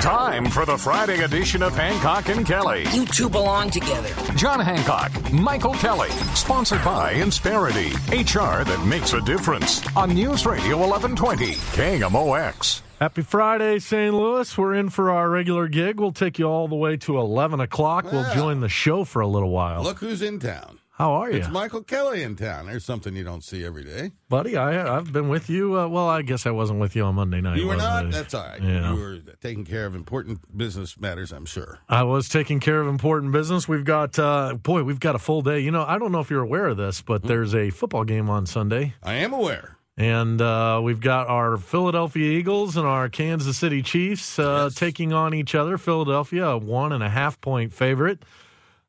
Time for the Friday edition of Hancock and Kelley. You two belong together. John Hancock, Michael Kelley, sponsored by Insperity, HR that makes a difference on News Radio 1120, KMOX. Happy Friday, St. Louis. We're in for our regular gig. We'll take you all the way to 11 o'clock. We'll join the show for a little while. Look who's in town. How are you, It's Michael Kelley in town. There's something you don't see every day. buddy? I, I've been with you. Uh, well, I guess I wasn't with you on Monday night. You were not? I? That's all right. Yeah. You were taking care of important business matters, I'm sure. I was taking care of important business. We've got, uh, boy, we've got a full day. You know, I don't know if you're aware of this, Hmm. but there's a football game on Sunday. I am aware. And uh, we've got our Philadelphia Eagles and our Kansas City Chiefs uh, Yes. taking on each other. Philadelphia, a one and a half point favorite.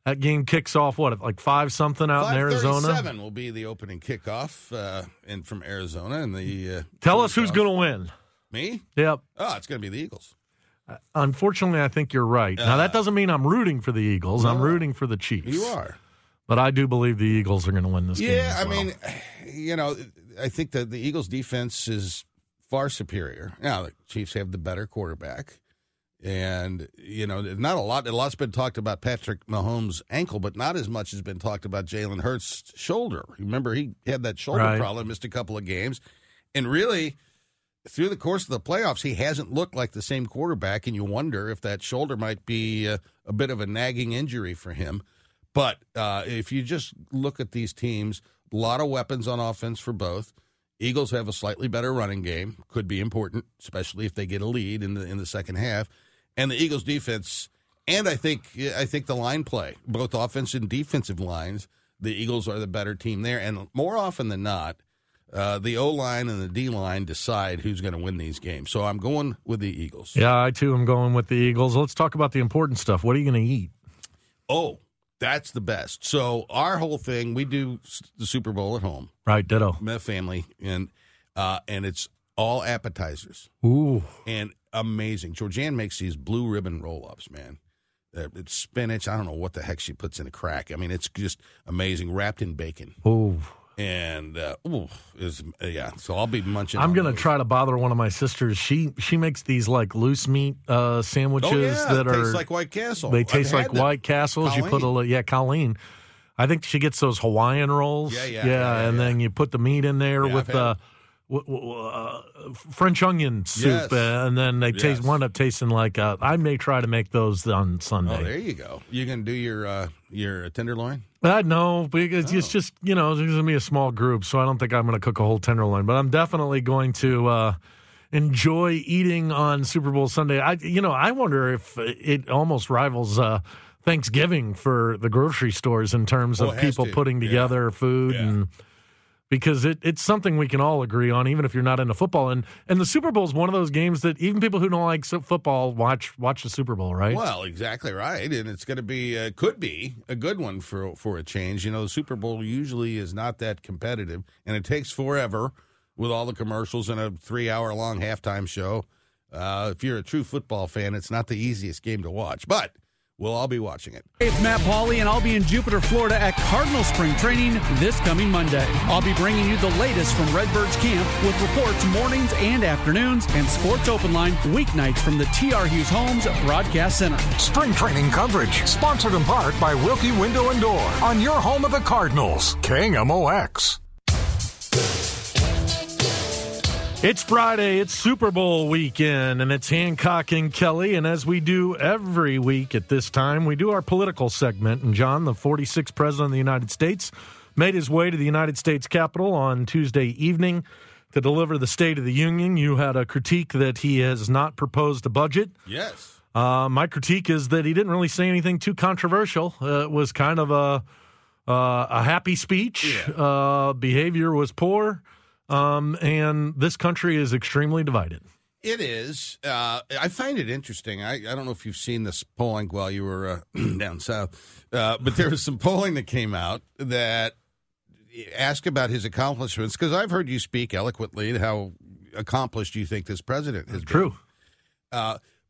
That game kicks off what, like five something out in Arizona. 537 will be the opening kickoff uh, in from Arizona. And the uh, Tell us who's going to win. Me? Yep. Oh, it's going to be the Eagles. Unfortunately, I think you're right. now, that doesn't mean I'm rooting for the Eagles. I'm rooting for the Chiefs. You are. But I do believe the Eagles are going to win this game. Yeah, I well. mean, you know, I think that the Eagles' defense is far superior. Now, the Chiefs have the better quarterback. And, you know, not a lot. A lot's been talked about Patrick Mahomes' ankle, but not as much has been talked about Jalen Hurts' shoulder. Remember, he had that shoulder Right. problem, missed a couple of games. And really, through the course of the playoffs, he hasn't looked like the same quarterback. And you wonder if that shoulder might be a, a bit of a nagging injury for him. But uh, if you just look at these teams, a lot of weapons on offense for both. Eagles have a slightly better running game, could be important, especially if they get a lead in the in the second half. And the Eagles defense, and I think I think the line play, both offense and defensive lines, the Eagles are the better team there. And more often than not, uh, the O line and the D line decide who's going to win these games. So I'm going with the Eagles. yeah, I too am going with the Eagles. Let's talk about the important stuff. What are you going to eat? Oh, that's the best. So our whole thing, we do the Super Bowl at home. Right, ditto. my family, and uh, and it's all appetizers Ooh, and amazing. Georgianne makes these blue ribbon roll ups, man. Uh, It's spinach. I don't know what the heck she puts in a crack. I mean, it's just amazing, wrapped in bacon, ooh. and uh, ooh, is yeah. So I'll be munching. I'm on gonna those. try to bother one of my sisters. She she makes these like loose meat uh, sandwiches Oh yeah, that are like White Castle. they I've taste like. White Castles. You put a Colleen. yeah, Colleen. I think she gets those Hawaiian rolls. Yeah, yeah, yeah, yeah, and yeah. then you put the meat in there with the uh, French onion soup, Yes. uh, and then they taste Yes. wind up tasting like. Uh, I may try to make those on Sunday. Oh, there you go. You gonna do your uh, your tenderloin? Uh, no, because Oh. it's just you know there's gonna be a small group, so I don't think I'm gonna cook a whole tenderloin. But I'm definitely going to uh, enjoy eating on Super Bowl Sunday. I you know I wonder if it almost rivals uh, Thanksgiving for the grocery stores in terms Oh, of has people to. putting Yeah. together food Yeah. and. Because it, it's something we can all agree on, even if you're not into football, and and the Super Bowl is one of those games that even people who don't like football watch watch the Super Bowl, right? Well, exactly right, and it's going to be uh, could be a good one for for a change. You know, the Super Bowl usually is not that competitive, and it takes forever with all the commercials and a three hour long halftime show. Uh, if you're a true football fan, it's not the easiest game to watch, but we'll all be watching it. Hey, It's Matt Pauley, and I'll be in Jupiter, Florida at Cardinal Spring Training this coming Monday. I'll be bringing you the latest from Redbirds Camp with reports mornings and afternoons and Sports Open Line weeknights from the TR Hughes Homes Broadcast Center. Spring training coverage, sponsored in part by Wilkie Window and Door on your home of the Cardinals, KMOX. It's Friday, it's Super Bowl weekend, and it's Hancock and Kelley. And as we do every week at this time, we do our political segment. And John, the 46th President of the United States, made his way to the United States Capitol on Tuesday evening to deliver the State of the Union. You had a critique that he has not proposed a budget. Yes. Uh, my critique is that he didn't really say anything too controversial. Uh, it was kind of a uh, a happy speech. Uh, behavior was poor, um, and this country is extremely divided. It is. Uh, I find it interesting. I, I don't know if you've seen this polling while you were uh, down south, uh, but there was some polling that came out that asked about his accomplishments because I've heard you speak eloquently how accomplished you think this president has been. True.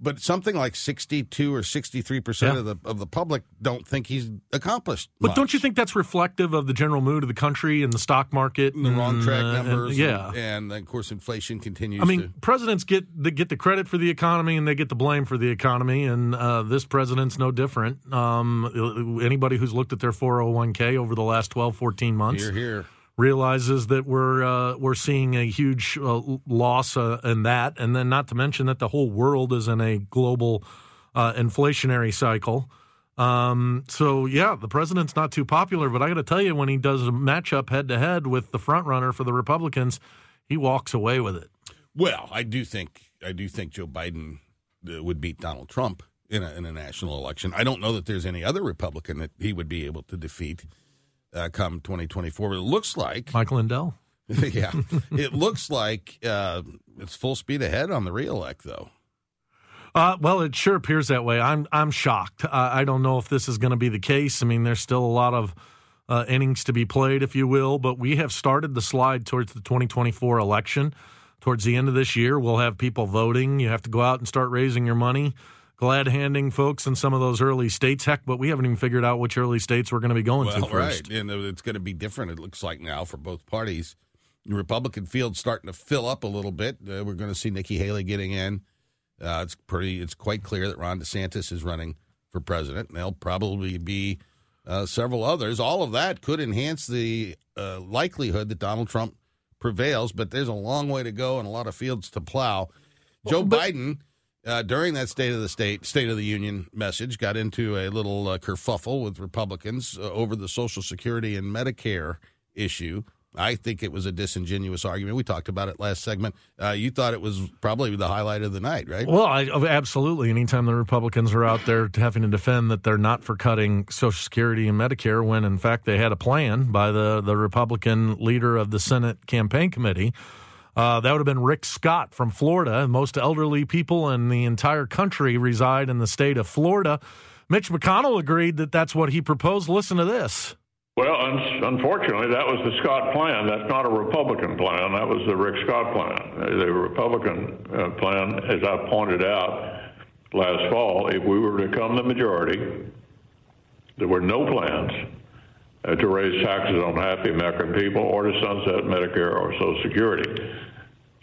But something like 62 or 63 percent Yeah. of the of the public don't think he's accomplished. But much. don't you think that's reflective of the general mood of the country and the stock market? And the wrong track uh, and- numbers? yeah. and, and of course inflation continues. I mean, to, presidents get they get the credit for the economy and they get the blame for the economy, and uh, this president's no different. Um, anybody who's looked at their 401k over the last 12, 14 months here, here. Realizes that we're uh, we're seeing a huge uh, loss uh, in that, and then not to mention that the whole world is in a global uh, inflationary cycle. Um, so yeah, the president's not too popular, but I got to tell you, when he does a matchup head to head with the front runner for the Republicans, he walks away with it. Well, I do think I do think Joe Biden uh, would beat Donald Trump in a, in a national election. I don't know that there's any other Republican that he would be able to defeat uh, come 2024. But it looks like, Michael Lindell. yeah, it looks like uh, it's full speed ahead on the reelect, though. Uh, well, it sure appears that way. I'm I'm shocked. Uh, I don't know if this is going to be the case. I mean, there's still a lot of uh, innings to be played, if you will, but we have started the slide towards the 2024 election. Towards the end of this year, we'll have people voting. You have to go out and start raising your money, glad handing folks in some of those early states. Heck, but we haven't even figured out which early states we're going to be going to Well, first. right, and it's going to be different. It looks like now for both parties. The Republican field's starting to fill up a little bit. Uh, we're going to see Nikki Haley getting in. Uh, it's pretty. It's quite clear that Ron DeSantis is running for president. And there'll probably be uh, several others. All of that could enhance the uh, likelihood that Donald Trump prevails, but there's a long way to go and a lot of fields to plow. Joe Biden, uh, during that State of the State, State of the Union message, got into a little uh, kerfuffle with Republicans uh, over the Social Security and Medicare issue. I think it was a disingenuous argument. We talked about it last segment. Uh, you thought it was probably the highlight of the night, right? Well, I, absolutely. Anytime the Republicans are out there having to defend that they're not for cutting Social Security and Medicare, when in fact they had a plan by the, the Republican leader of the Senate campaign committee, uh, that would have been Rick Scott from Florida. Most elderly people in the entire country reside in the state of Florida. Mitch McConnell agreed that that's what he proposed. Listen to this. Well, un- unfortunately, that was the Scott plan. That's not a Republican plan. That was the Rick Scott plan. The Republican uh, plan, as I pointed out last fall, if we were to become the majority, there were no plans uh, to raise taxes on happy American people or to sunset Medicare or Social Security.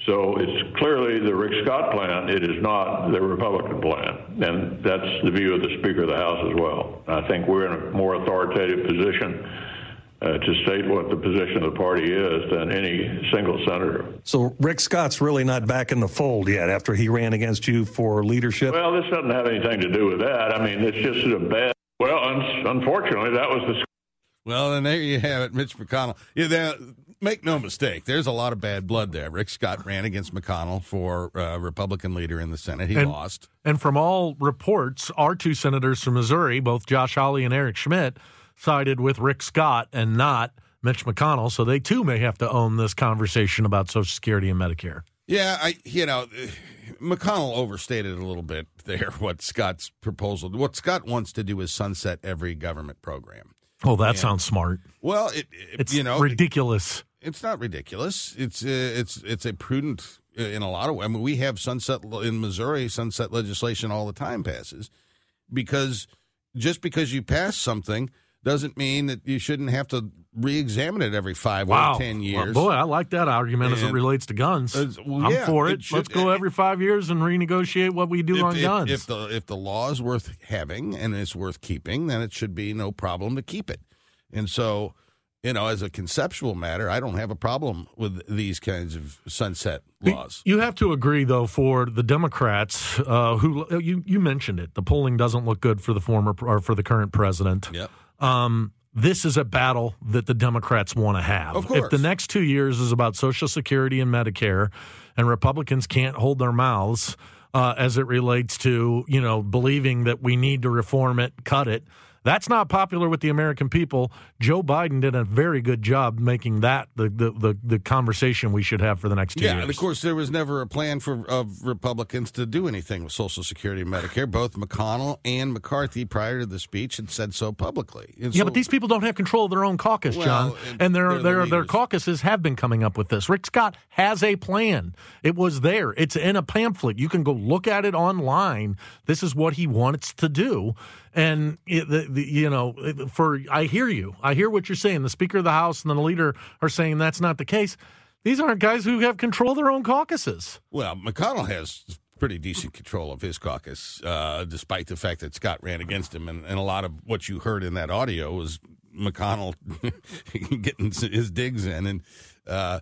So it's clearly the Rick Scott plan. It is not the Republican plan. And that's the view of the Speaker of the House as well. I think we're in a more authoritative position uh, to state what the position of the party is than any single senator. So Rick Scott's really not back in the fold yet after he ran against you for leadership. Well, this doesn't have anything to do with that. I mean, it's just a bad. Well, un- unfortunately, that was the Well, and there you have it, Mitch McConnell. Yeah, there, make no mistake, there's a lot of bad blood there. Rick Scott ran against McConnell for uh, Republican leader in the Senate. He And- lost. And from all reports, our two senators from Missouri, both Josh Hawley and Eric Schmitt, sided with Rick Scott and not Mitch McConnell. So they too may have to own this conversation about Social Security and Medicare. Yeah, I you know, McConnell overstated a little bit there what Scott's proposal. What Scott wants to do is sunset every government program. Oh, that sounds smart. Well, it, it It's you know ridiculous. it's not ridiculous. It's uh, it's it's a prudent uh, in a lot of. I mean, we have sunset in Missouri. Sunset legislation all the time passes because just because you pass something doesn't mean that you shouldn't have to re-examine it every five Wow. or ten Well, years. boy, I like that argument as it relates to guns. Well, I'm yeah, for it it. should- Let's go every five years and renegotiate what we do if, on if- guns. If the if the law is worth having and it's worth keeping, then it should be no problem to keep it. And so, you know, as a conceptual matter, I don't have a problem with these kinds of sunset laws. You have to agree, though, for the Democrats, uh, who you you mentioned it, the polling doesn't look good for the former or for the current president. Yep. Um, this is a battle that the Democrats want to have. Of If the next two years is about Social Security and Medicare, and Republicans can't hold their mouths uh, as it relates to you know believing that we need to reform it, cut it. That's not popular with the American people. Joe Biden did a very good job making that the the the, the conversation we should have for the next two yeah, years. and of course, there was never a plan for of Republicans to do anything with Social Security and Medicare. Both McConnell and McCarthy, prior to the speech, had said so publicly. And Yeah, so- but these people don't have control of their own caucus, Well, John. and And their they're the their their caucuses have been coming up with this. Rick Scott has a plan. It was there. It's in a pamphlet. You can go look at it online. This is what he wants to do. And it, the, the, you know, for I hear you. I hear what you're saying. The Speaker of the House and the leader are saying that's not the case. These aren't guys who have control of their own caucuses. Well, McConnell has pretty decent control of his caucus, uh, despite the fact that Scott ran against him. And, and a lot of what you heard in that audio was McConnell getting his digs in. And, uh,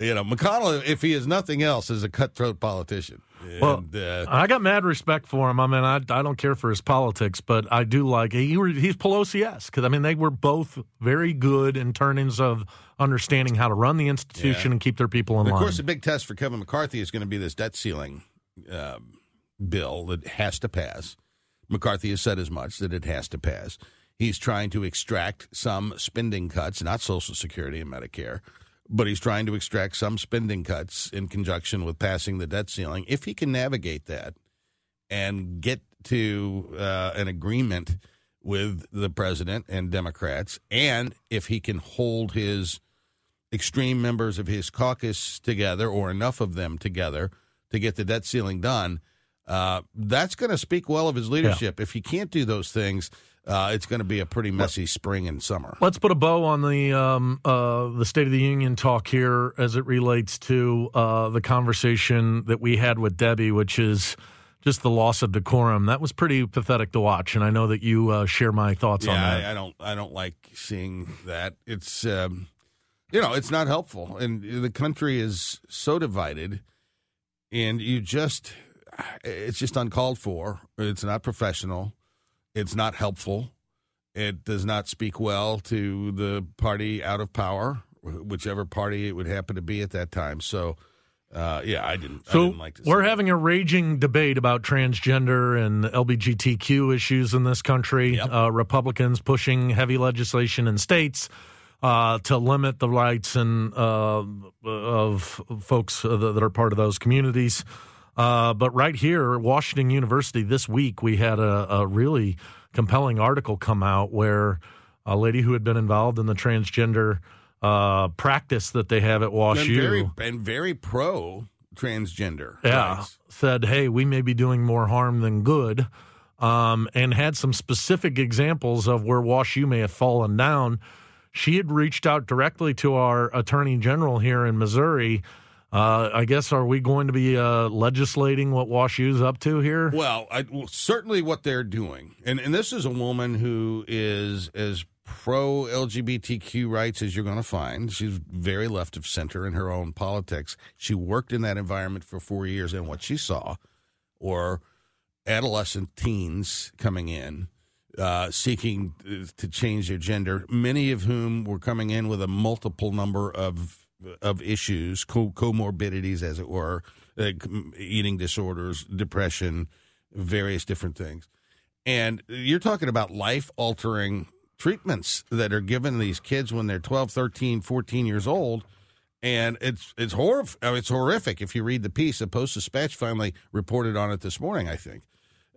you know, McConnell, if he is nothing else, is a cutthroat politician. Well, uh, I got mad respect for him. I mean, I, I don't care for his politics, but I do like he he's Pelosi esque because I mean they were both very good in terms of understanding how to run the institution Yeah. and keep their people in And of line. course, the big test for Kevin McCarthy is going to be this debt ceiling um, bill that has to pass. McCarthy has said as much that it has to pass. He's trying to extract some spending cuts, not Social Security and Medicare, but he's trying to extract some spending cuts in conjunction with passing the debt ceiling. If he can navigate that and get to uh, an agreement with the president and Democrats, and if he can hold his extreme members of his caucus together or enough of them together to get the debt ceiling done, uh, that's going to speak well of his leadership. If he can't do those things, uh, it's going to be a pretty messy spring and summer. Let's put a bow on the um, uh, the State of the Union talk here as it relates to uh, the conversation that we had with Debbie, which is just the loss of decorum. That was pretty pathetic to watch, and I know that you uh, share my thoughts on that. I, I don't. I don't like seeing that. It's um, you know, it's not helpful, and the country is so divided, and you just, it's just uncalled for. It's not professional. It's not helpful. It does not speak well to the party out of power, whichever party it would happen to be at that time. So, uh, yeah, I didn't. I So didn't like to. we're having a raging debate about transgender and LGBTQ issues in this country. Yep. Uh, Republicans pushing heavy legislation in states uh, to limit the rights and uh, of folks that are part of those communities. Uh, but right here, Washington University, this week we had a, a really compelling article come out where a lady who had been involved in the transgender uh, practice that they have at and WashU. very and very pro transgender. Yeah, rights. said, "Hey, we may be doing more harm than good," um, and had some specific examples of where WashU may have fallen down. She had reached out directly to our attorney general here in Missouri. Uh, I guess are we going to be uh, legislating what WashU's up to here? Well, I, well, certainly what they're doing, and and this is a woman who is as pro LGBTQ rights as you're going to find. She's very left of center in her own politics. She worked in that environment for four years, and what she saw, or adolescent teens coming in. Uh, seeking uh, to change their gender, many of whom were coming in with a multiple number of of issues, co- comorbidities, as it were, uh, eating disorders, depression, various different things. And you're talking about life altering treatments that are given these kids when they're 12, 13, 14 years old. And it's it's horrific. It's horrific. If you read the piece, the Post Dispatch finally reported on it this morning, I think.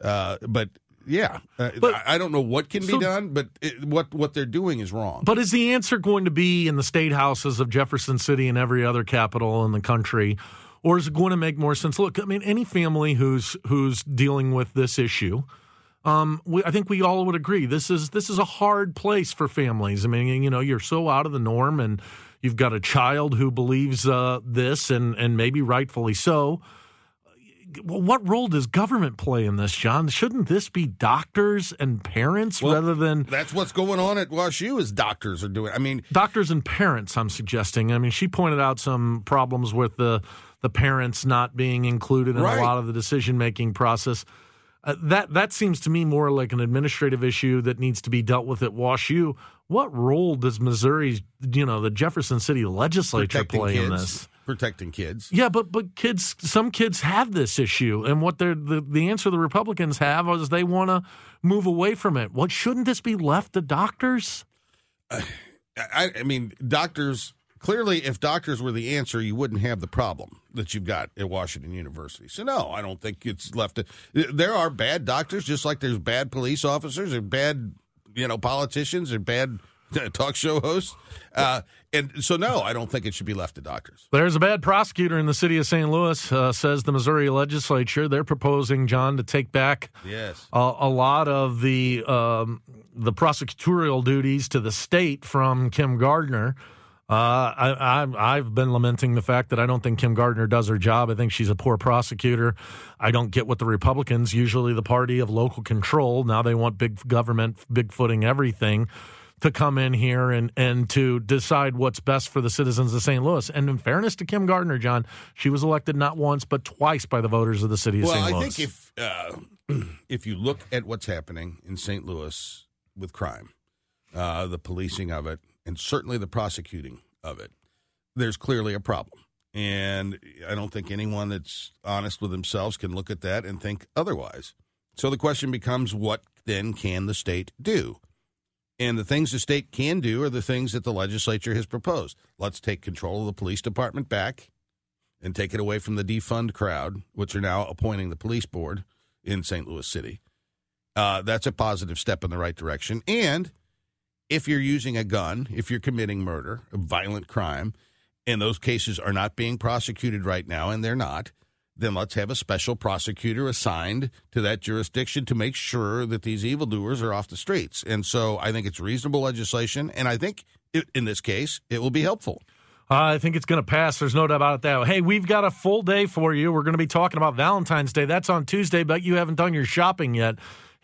Uh, but yeah, uh, But- I don't know what can So- be done, but it, what what they're doing is wrong. But is the answer going to be in the state houses of Jefferson City and every other capital in the country, or is it going to make more sense? Look, I mean, any family who's who's dealing with this issue, um, we, I think we all would agree this is this is a hard place for families. I mean, you know, you're so out of the norm, and you've got a child who believes uh, this, and and maybe rightfully so. What role does government play in this, John? Shouldn't this be doctors and parents Well, rather than That's what's going on at WashU. Is doctors are doing. I mean, doctors and parents i'm suggesting i mean she pointed out some problems with the the parents not being included in Right. a lot of the decision making process uh, that that seems to me more like an administrative issue that needs to be dealt with at WashU. What role does Missouri's, you know, the Jefferson City legislature Protecting play in this? Protecting kids. Yeah, but but kids, some kids have this issue, and what they're the the answer the Republicans have is they want to move away from it. What shouldn't this be left to doctors? I, I mean, doctors clearly, if doctors were the answer, you wouldn't have the problem that you've got at Washington University. So, no, I don't think it's left. To, there are bad doctors, just like there's bad police officers or bad, you know, politicians or bad talk show hosts. Uh, and so, no, I don't think it should be left to doctors. There's a bad prosecutor in the city of St. Louis, uh, says the Missouri legislature. They're proposing, John, to take back Yes. a, a lot of the um, the prosecutorial duties to the state from Kim Gardner. Uh, I, I, I've been lamenting the fact that I don't think Kim Gardner does her job. I think she's a poor prosecutor. I don't get what the Republicans, usually the party of local control, now they want big government, big footing everything, to come in here and, and to decide what's best for the citizens of St. Louis. And in fairness to Kim Gardner, John, she was elected not once but twice by the voters of the city of Well, St. I think if uh, if you look at what's happening in St. Louis with crime, uh, the policing of it, and certainly the prosecuting of it, there's clearly a problem. And I don't think anyone that's honest with themselves can look at that and think otherwise. So the question becomes what then can the state do? And the things the state can do are the things that the legislature has proposed. Let's take control of the police department back and take it away from the defund crowd, which are now appointing the police board in St. Louis City. Uh, that's a positive step in the right direction. And if you're using a gun, if you're committing murder, a violent crime, and those cases are not being prosecuted right now, and they're not, then let's have a special prosecutor assigned to that jurisdiction to make sure that these evildoers are off the streets. And so I think it's reasonable legislation, and I think it, in this case, it will be helpful. Uh, I think it's going to pass. There's no doubt about that. Hey, we've got a full day for you. We're going to be talking about Valentine's Day. That's on Tuesday, but you haven't done your shopping yet,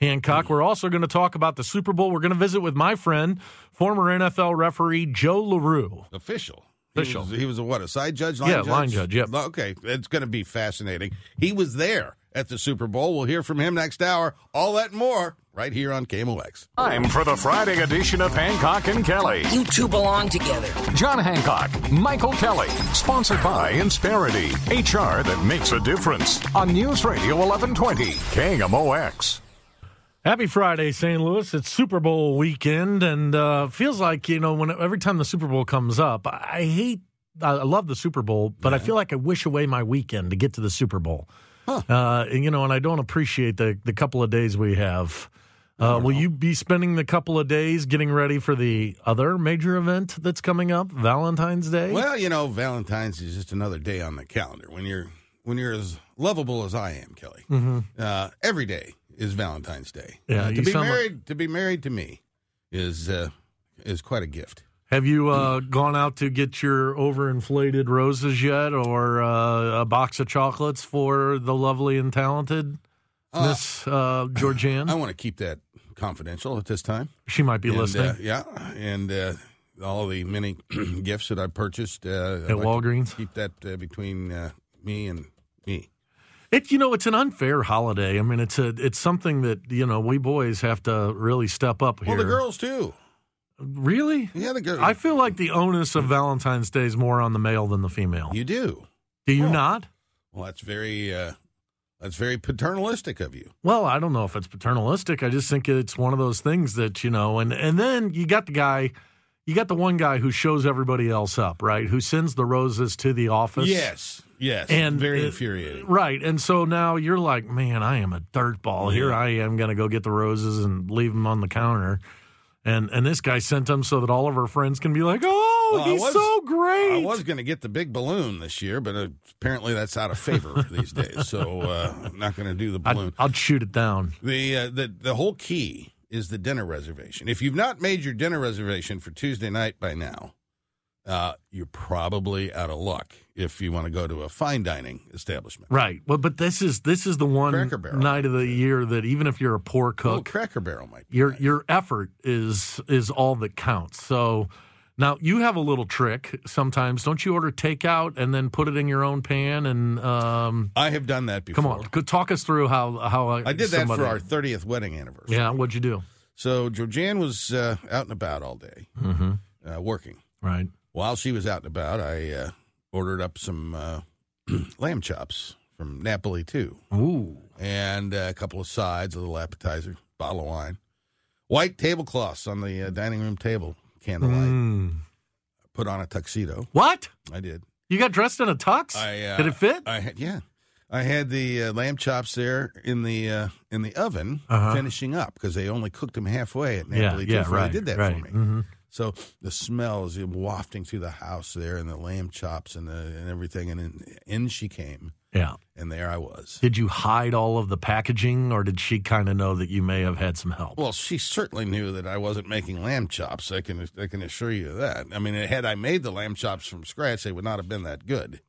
Hancock. We're also going to talk about the Super Bowl. We're going to visit with my friend, former NFL referee Joe Larrew. Official. Official. He was, he was a what? A side judge? Line Yeah, judge? line judge, yep. Okay, it's going to be fascinating. He was there at the Super Bowl. We'll hear from him next hour. All that and more right here on KMOX. Time for the Friday edition of Hancock and Kelley. You two belong together. John Hancock, Michael Kelley, sponsored by Insperity, HR that makes a difference on News Radio 1120, KMOX. Happy Friday, St. Louis. It's Super Bowl weekend, and uh, feels like you know when every time the Super Bowl comes up, I hate. I love the Super Bowl, but I feel like I wish away my weekend to get to the Super Bowl. Uh, and, you know, and I don't appreciate the the couple of days we have. Uh, will you be spending the couple of days getting ready for the other major event that's coming up, Valentine's Day? Well, you know, Valentine's is just another day on the calendar. When you're when you're as lovable as I am, Kelley, uh, every day is Valentine's Day. Yeah, Uh, to be sound like- married to be married to me is uh, is quite a gift. Have you uh, gone out to get your overinflated roses yet, or uh, a box of chocolates for the lovely and talented Miss uh, Georgianne? I want to keep that confidential at this time. she might be And, listening uh, yeah, and uh, all the many gifts that I purchased uh, at like Walgreens. Keep that uh, between uh, me and me. It you know it's an unfair holiday. I mean it's a it's something that you know we boys have to really step up here. Well, the girls too. really? Yeah, the girls. I feel like the onus of Valentine's Day is more on the male than the female. you do. Do you Oh. not? Well, that's very uh, that's very paternalistic of you. Well, I don't know if it's paternalistic. I just think it's one of those things that, you know, and and then you got the guy you got the one guy who shows everybody else up, right? Who sends the roses to the office. Yes, yes, And very uh, infuriating. Right. And so now you're like, man, I am a dirtball. Here I am going to go get the roses and leave them on the counter. And and this guy sent them so that all of our friends can be like, oh, Well, he's was- so great. I was going to get the big balloon this year, but apparently that's out of favor these days. So uh, I'm not going to do the balloon. I, will shoot it down. The uh, the the whole key is the dinner reservation. If you've not made your dinner reservation for Tuesday night by now, uh, you're probably out of luck if you want to go to a fine dining establishment. Right. Well, but this is this is the one night of the year that even if you're a poor Well, cook, Cracker Barrel might. Be your nice. your effort is is all that counts. So now you have a little trick sometimes. Don't you order takeout and then put it in your own pan and um, I have done that before. come on, talk us through how how I did that somebody- for our 30th wedding anniversary. yeah. What'd you do? So Georgianne was uh, out and about all day, Mm-hmm. uh, working. Right. While she was out and about, I uh, ordered up some uh, lamb chops from Napoli too, Ooh. and uh, a couple of sides, a little appetizer, bottle of wine, white tablecloths on the uh, dining room table, candlelight. Mm. Put on a tuxedo. What? I did. You got dressed in a tux? I uh, Did it fit? I had yeah. I had the uh, lamb chops there in the uh, in the oven, Uh-huh. finishing up because they only cooked them halfway at Napoli too yeah, right. they did that right. for me. hmm So the smells wafting through the house there, and the lamb chops and the, and everything, and in, in she came, Yeah. and there I was. Did you hide all of the packaging, or did she kind of know that you may have had some help? Well, she certainly knew that I wasn't making lamb chops. I can I can assure you of that. I mean, had I made the lamb chops from scratch, they would not have been that good.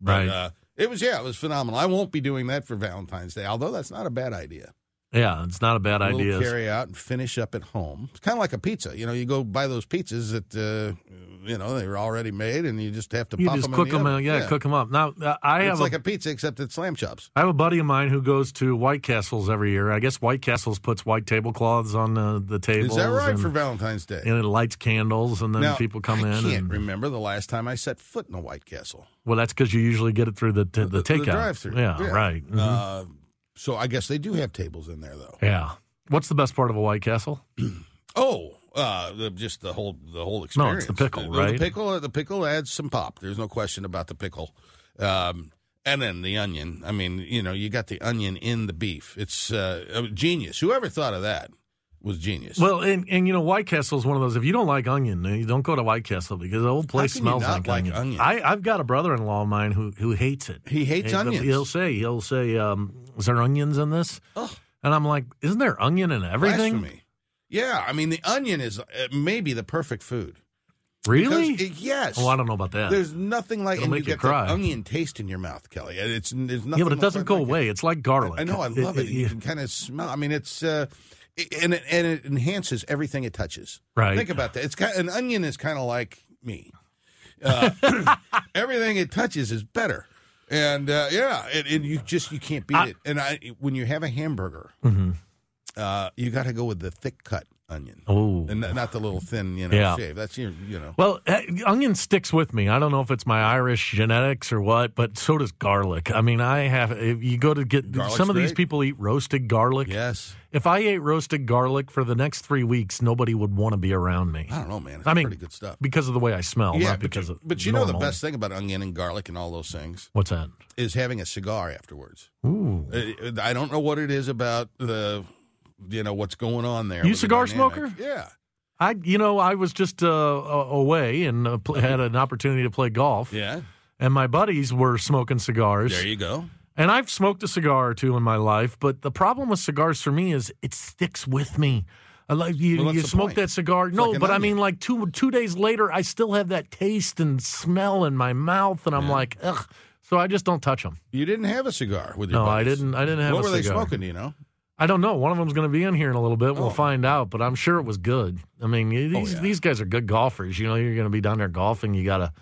But Right. uh, it was yeah, it was phenomenal. I won't be doing that for Valentine's Day, although that's not a bad idea. Yeah, it's not a bad a idea. carry out and finish up at home. It's kind of like a pizza. You know, you go buy those pizzas that uh, you know they were already made, and you just have to You pop just them cook in the them, oven. yeah, cook them up. Now, uh, I have It's a like a pizza except it's lamb chops. I have a buddy of mine who goes to White Castles every year. I guess White Castles puts white tablecloths on the, the tables. Is that right and, for Valentine's Day? and it lights candles, and then Now, people come I in. can't and, remember the last time I set foot in a White Castle. well, that's because you usually get it through the the, the takeout. drive-through. Yeah, right. Mhm. Uh, so I guess they do have tables in there, though. yeah. What's the best part of a White Castle? Oh, uh, the, just the whole the whole experience. No, it's the pickle, The- right? The pickle, the pickle adds some pop. There's no question about the pickle. Um, and then the onion. I mean, you know, you got the onion in the beef. It's uh, genius. Whoever thought of that was genius. Well, and, and you know, White Castle is one of those. If you don't like onion, you don't go to White Castle because the whole place you smells like, like onion. onion? I, I've got a brother-in-law of mine who who hates it. He hates He- onions. He'll say, he'll say, um, "Is there onions in this?" Ugh. And I'm like, "Isn't there onion in everything?" Blasphemy. Yeah, I mean, the onion is uh, maybe the perfect food. Really? It- yes. oh, I don't know about that. There's nothing like It'll and make you you get cry. onion taste in your mouth, Kelley. It's there's nothing. yeah, but it doesn't go like away. It's like garlic. I know. I love it. You yeah. can kind of smell. I mean, it's uh, it- and it, and it enhances everything it touches. Right. Think about that. It's kind an onion is kind of like me. Uh, everything it touches is better. And uh, yeah, and, and you just you can't beat I- it. And I when you have a hamburger, Mhm. uh, you got to go with the thick cut onion, Oh. and not the little thin you know Yeah. shave. That's your you know. Well, eh, onion sticks with me. I don't know if it's my Irish genetics or what, but so does garlic. I mean, I have. If you go to get Garlic's some of these people eat roasted garlic. Yes, If I ate roasted garlic for the next three weeks, nobody would want to be around me I don't know, man. It's I mean, pretty good stuff. because of the way I smell, yeah, not but because you, of. but you know the best thing about onion and garlic and all those things What's that? is having a cigar afterwards. Ooh. Uh, I don't know what it is about the, you know, what's going on there. You with the cigar smoker? Yeah. I, you know, I was just uh, away and uh, had an opportunity to play golf, Yeah. and my buddies were smoking cigars. There you go. And I've smoked a cigar or two in my life, but the problem with cigars for me is it sticks with me. I like you, Well, you smoke point. that cigar. It's no, like but I mean, like two two days later, I still have that taste and smell in my mouth, and I'm Yeah. like, ugh. So I just don't touch them. You didn't have a cigar with your No, I didn't. I didn't have What a were they cigar. smoking? Do you know? I don't know. One of them's going to be in here in a little bit. We'll Oh. find out. But I'm sure it was good. I mean, oh, these yeah. these guys are good golfers. You know, you're going to be down there golfing. You got to.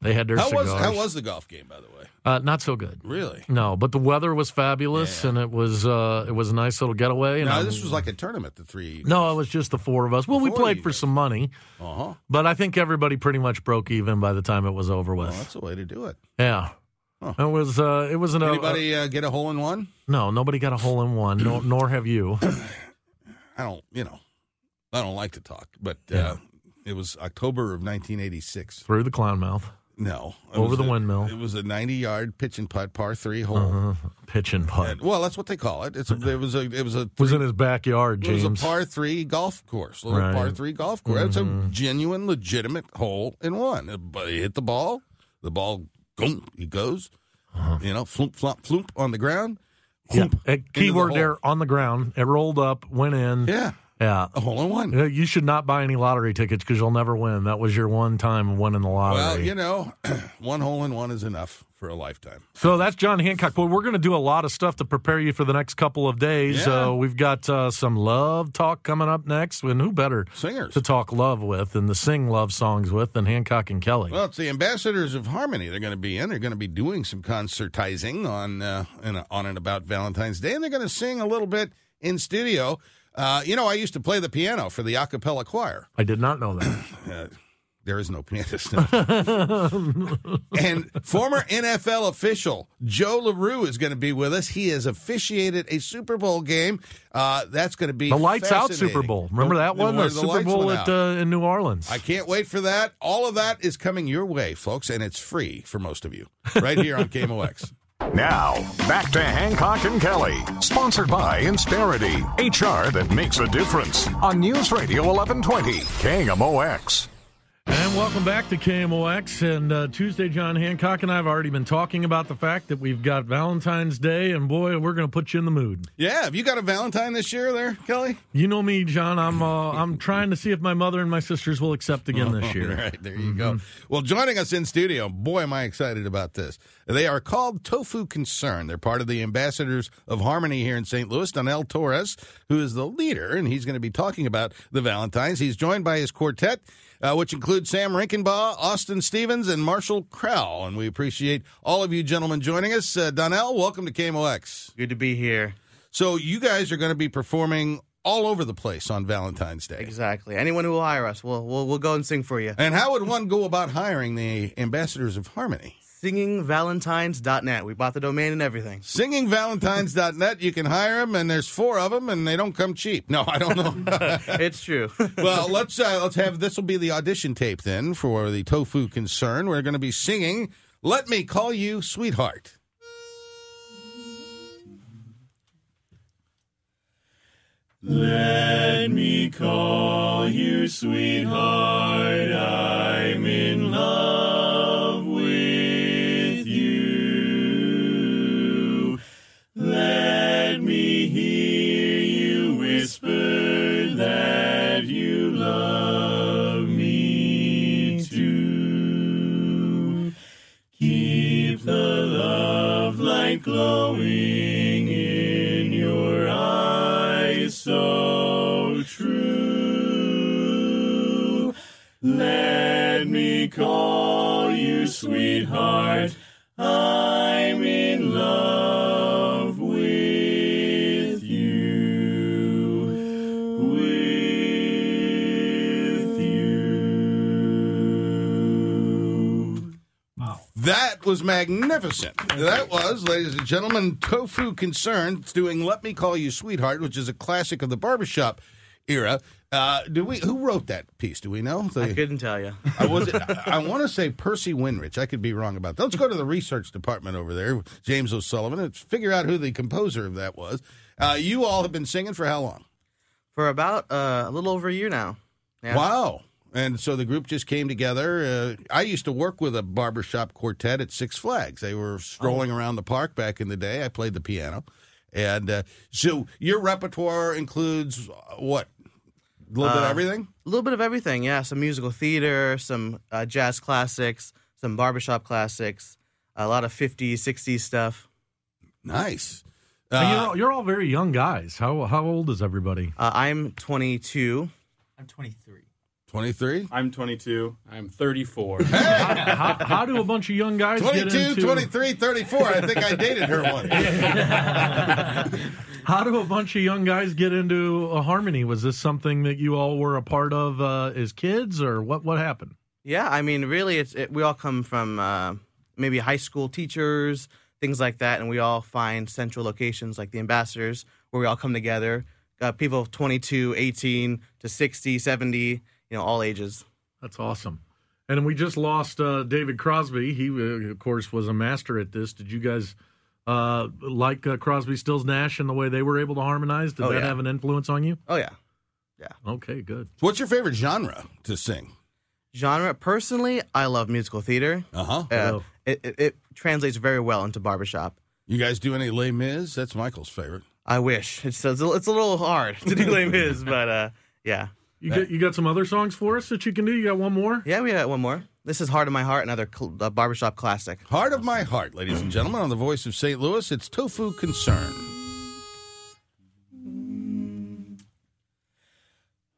They had their How cigars. was how was the golf game, by the way? Uh, not so good. Really? No, but the weather was fabulous, Yeah. and it was uh, it was a nice little getaway. And No, this was like a tournament. The three. no, it was just the four of us. Well, we played for guys. some money, Uh huh. but I think everybody pretty much broke even by the time it was over with. Well, that's the way to do it. yeah, Huh. it was. Uh, it was an. Anybody uh, get a hole in one? no, nobody got a hole in one. nor, nor have you. I don't. You know, I don't like to talk, but Yeah. uh, it was October of 1986. Through the clown mouth, No, Over the a- windmill. It was a 90 yard pitch and putt par three hole. uh, pitch and putt. And- well, that's what they call it. It's a, it was a it was a was in his backyard, it was a par three golf course, little Right. par three golf course. It's a mm-hmm. genuine, legitimate hole in one. But he hit the ball, the ball, boom, he goes, uh-huh. you know, flump, flop, flump on the ground. yeah. A uh, into the keyword there on the ground. It rolled up, went in. Yeah, Yeah. a hole in one. You should not buy any lottery tickets because you'll never win. That was your one time winning the lottery. Well, you know, one hole in one is enough for a lifetime. So that's John Hancock. But we're going to do a lot of stuff to prepare you for the next couple of days. Yeah. Uh, we've got uh, some love talk coming up next. And who better Singers. to talk love with and to sing love songs with than Hancock and Kelley? Well, it's the ambassadors of harmony. They're going to be in. They're going to be doing some concertizing on uh, in, on and about Valentine's Day, and they're going to sing a little bit in studio. Uh, you know, I used to play the piano for the a cappella choir. I did not know that. Uh, There is no pianist. no. and former NFL official Joe Larrew is going to be with us. He has officiated a Super Bowl game. Uh, that's going to be The lights out. Super Bowl. Remember that one? The, the Super Bowl at, uh, in New Orleans. I can't wait for that. All of that is coming your way, folks, and it's free for most of you right here on KMOX. Now, back to Hancock and Kelley, sponsored by Insperity, HR that makes a difference on News Radio 1120, KMOX. And welcome back to KMOX. And uh, Tuesday, John Hancock and I have already been talking about the fact that we've got Valentine's Day, and boy, we're going to put you in the mood. Yeah, have you got a Valentine this year there, Kelley? You know me, John. I'm uh, I'm trying to see if my mother and my sisters will accept again this year. right, there you go. Well, joining us in studio, boy, am I excited about this. They are called Tofu Concern. They're part of the ambassadors of Harmony here in St. Louis. Donell Torres, who is the leader, and he's going to be talking about the Valentines. He's joined by his quartet, uh, which includes Sam Rinkenbaugh, Austin Stevens, and Marshall Crowell. And we appreciate all of you gentlemen joining us. Uh, Donnell, welcome to KMOX. Good to be here. So you guys are going to be performing all over the place on Valentine's Day. Exactly. Anyone who will hire us, we'll we'll, we'll go and sing for you. And how would one go about hiring the ambassadors of Harmony? Singingvalentines.net. We bought the domain and everything. Singingvalentines.net. You can hire them, and there's four of them, and they don't come cheap. No, I don't know. it's true. well, let's uh, let's have this will be the audition tape then for the Tofu Concern. We're going to be singing "Let Me Call You Sweetheart." Let me call you sweetheart. I'm in love glowing in your eyes so true. Let me call you sweetheart. I'm in love That was magnificent. That was, ladies and gentlemen, Tofu Concern doing "Let Me Call You Sweetheart," which is a classic of the barbershop era. Uh, do we? Who wrote that piece? Do we know? The- I couldn't tell you. I was. I, I want to say Percy Wenrich. I could be wrong about that. Let's go to the research department over there, James O'Sullivan, and figure out who the composer of that was. Uh, you all have been singing for how long? For about uh, a little over a year now. Yeah. Wow. And so the group just came together. Uh, I used to work with a barbershop quartet at Six Flags. They were strolling around the park back in the day. I played the piano. And uh, so your repertoire includes uh, what? A little bit of Uh, everything? A little bit of everything, yeah. Some musical theater, some uh, jazz classics, some barbershop classics, a lot of 50s, 60s stuff. Nice. And Uh, you're, all, you're all very young guys. How how old is everybody? Uh, I'm 22. I'm 23. 23? I'm 22. I'm 34. how, how do a bunch of young guys get 22, into 23, 34. I think I dated her once. How do a bunch of young guys get into a harmony? Was this something that you all were a part of uh, as kids, or what? What happened? Yeah, I mean, really, it's it, we all come from uh, maybe high school teachers, things like that, and we all find central locations like the ambassadors where we all come together. Got people 22, 18 to 60, 70, you know, all ages. That's awesome. And we just lost uh, David Crosby. He, uh, of course, was a master at this. Did you guys uh, like uh, Crosby, Stills, Nash, and the way they were able to harmonize? Did Oh, that yeah. have an influence on you? Oh yeah, yeah. Okay, good. What's your favorite genre to sing? genre. Personally, I love musical theater. Uh-huh. Uh, Oh. it, it, it translates very well into barbershop. You guys do any Les Mis? That's Michael's favorite. I wish it's it's a, it's a little hard to do Les Mis, but uh, yeah, You got you got some other songs for us that you can do. You got one more? yeah. We got one more. This is "Heart of My Heart," another cl- uh, barbershop classic. Heart of My Heart, ladies and gentlemen, on the voice of St. Louis, it's Tofu Concern.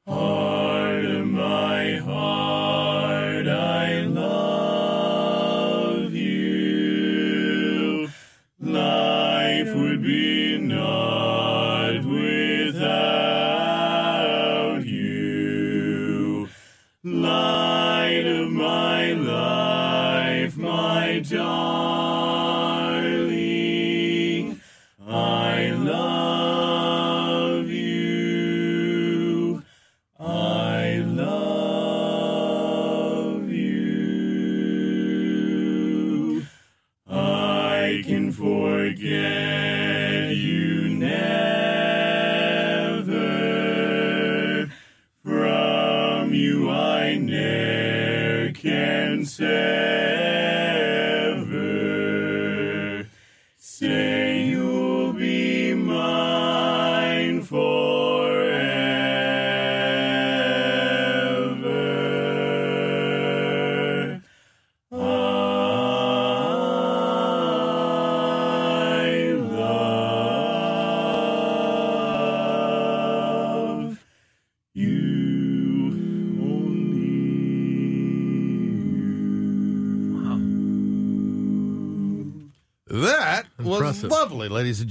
Heart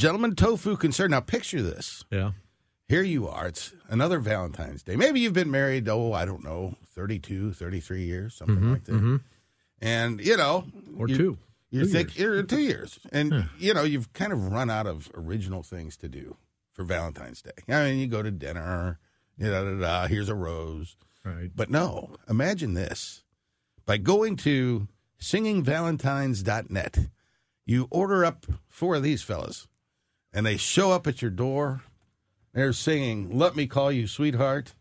lovely, ladies and gentlemen. Tofu concern. Now picture this. Yeah. Here you are. It's another Valentine's Day. Maybe you've been married, oh, I don't know, 32, 33 years, something like that. And, you know, Mm-hmm, Or you- two. You think years. two years, and you know you've kind of run out of original things to do for Valentine's Day. I mean, you go to dinner, you know, da, da, da, here's a rose, Right. but no. Imagine this: by going to singingvalentines.net, you order up four of these fellas, and they show up at your door. They're singing "Let Me Call You Sweetheart."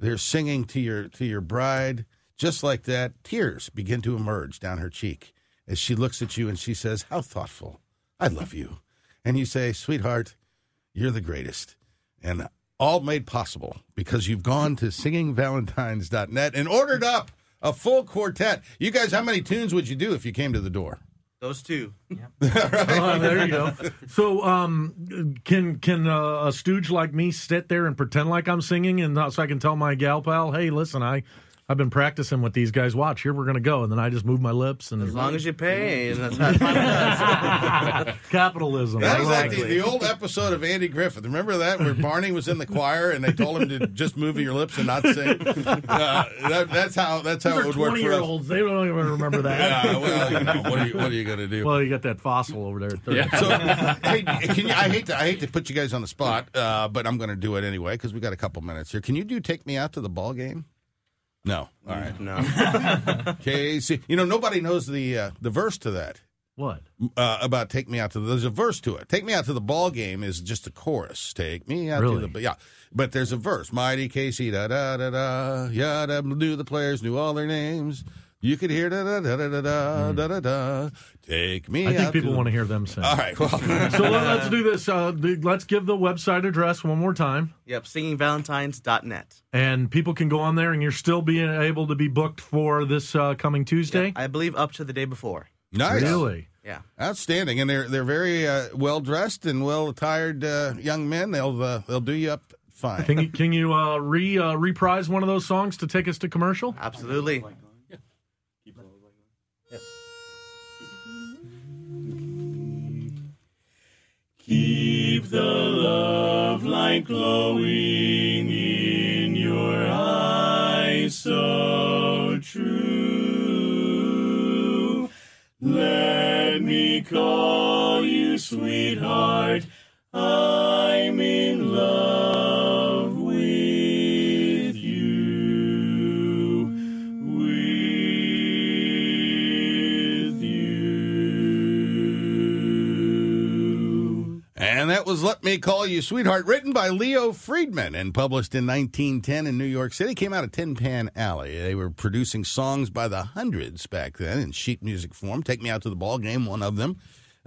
They're singing to your to your bride, just like that. Tears begin to emerge down her cheek as she looks at you and she says, "How thoughtful! I love you." And you say, "Sweetheart, you're the greatest," and all made possible because you've gone to singingvalentines.net and ordered up a full quartet. You guys, how many tunes would you do if you came to the door? Those two. Oh, there you go. So, um, can can uh, a stooge like me sit there and pretend like I'm singing, and uh, so I can tell my gal pal, "Hey, listen, I I've been practicing with these guys. Watch, here we're gonna go," and then I just move my lips and As long as you pay, and that's how it does. capitalism. That was like Exactly. the, the old episode of Andy Griffith. Remember that where Barney was in the choir and they told him to just move your lips and not sing. Uh, that, that's how that's how These it are would work twenty for year us. olds. They don't even remember that. Yeah, well, you know, what are you what are you going to do? Well, you got that fossil over there. At 30. So, hey, can you, I hate to I hate to put you guys on the spot, uh, but I'm going to do it anyway because we got a couple minutes here. Can you do take me out to the ball game? No. All right. no. Okay. See, you know nobody knows the uh, the verse to that. What? uh, about "Take Me Out to the." There's a verse to it. "Take Me Out to the Ball Game" is just a chorus. Take me out Really? to the yeah, but there's a verse. Mighty Casey da da da da yeah. Da, knew the players knew all their names. You could hear da da da da da da da da da. Take me. Hmm. I think out people to want to hear them sing. All right. Well, So let, us do this. Uh, let's give the website address one more time. Yep, singingvalentines.net. And people can go on there, and you're still being able to be booked for this uh, coming Tuesday. I believe up to the day before. nice. Really? Yeah. Outstanding, and they're they're very uh, well dressed and well attired uh, young men. They'll uh, they'll do you up fine. Can you can you uh, re uh, reprise one of those songs to take us to commercial? Absolutely. Keep the love light glowing in your eyes so true. Let me call you sweetheart. I'm in love Let Me Call You Sweetheart, written by Leo Friedman and published in 1910 in New York City. Came out of Tin Pan Alley. They were producing songs by the hundreds back then in sheet music form. Take Me Out to the Ball Game, one of them.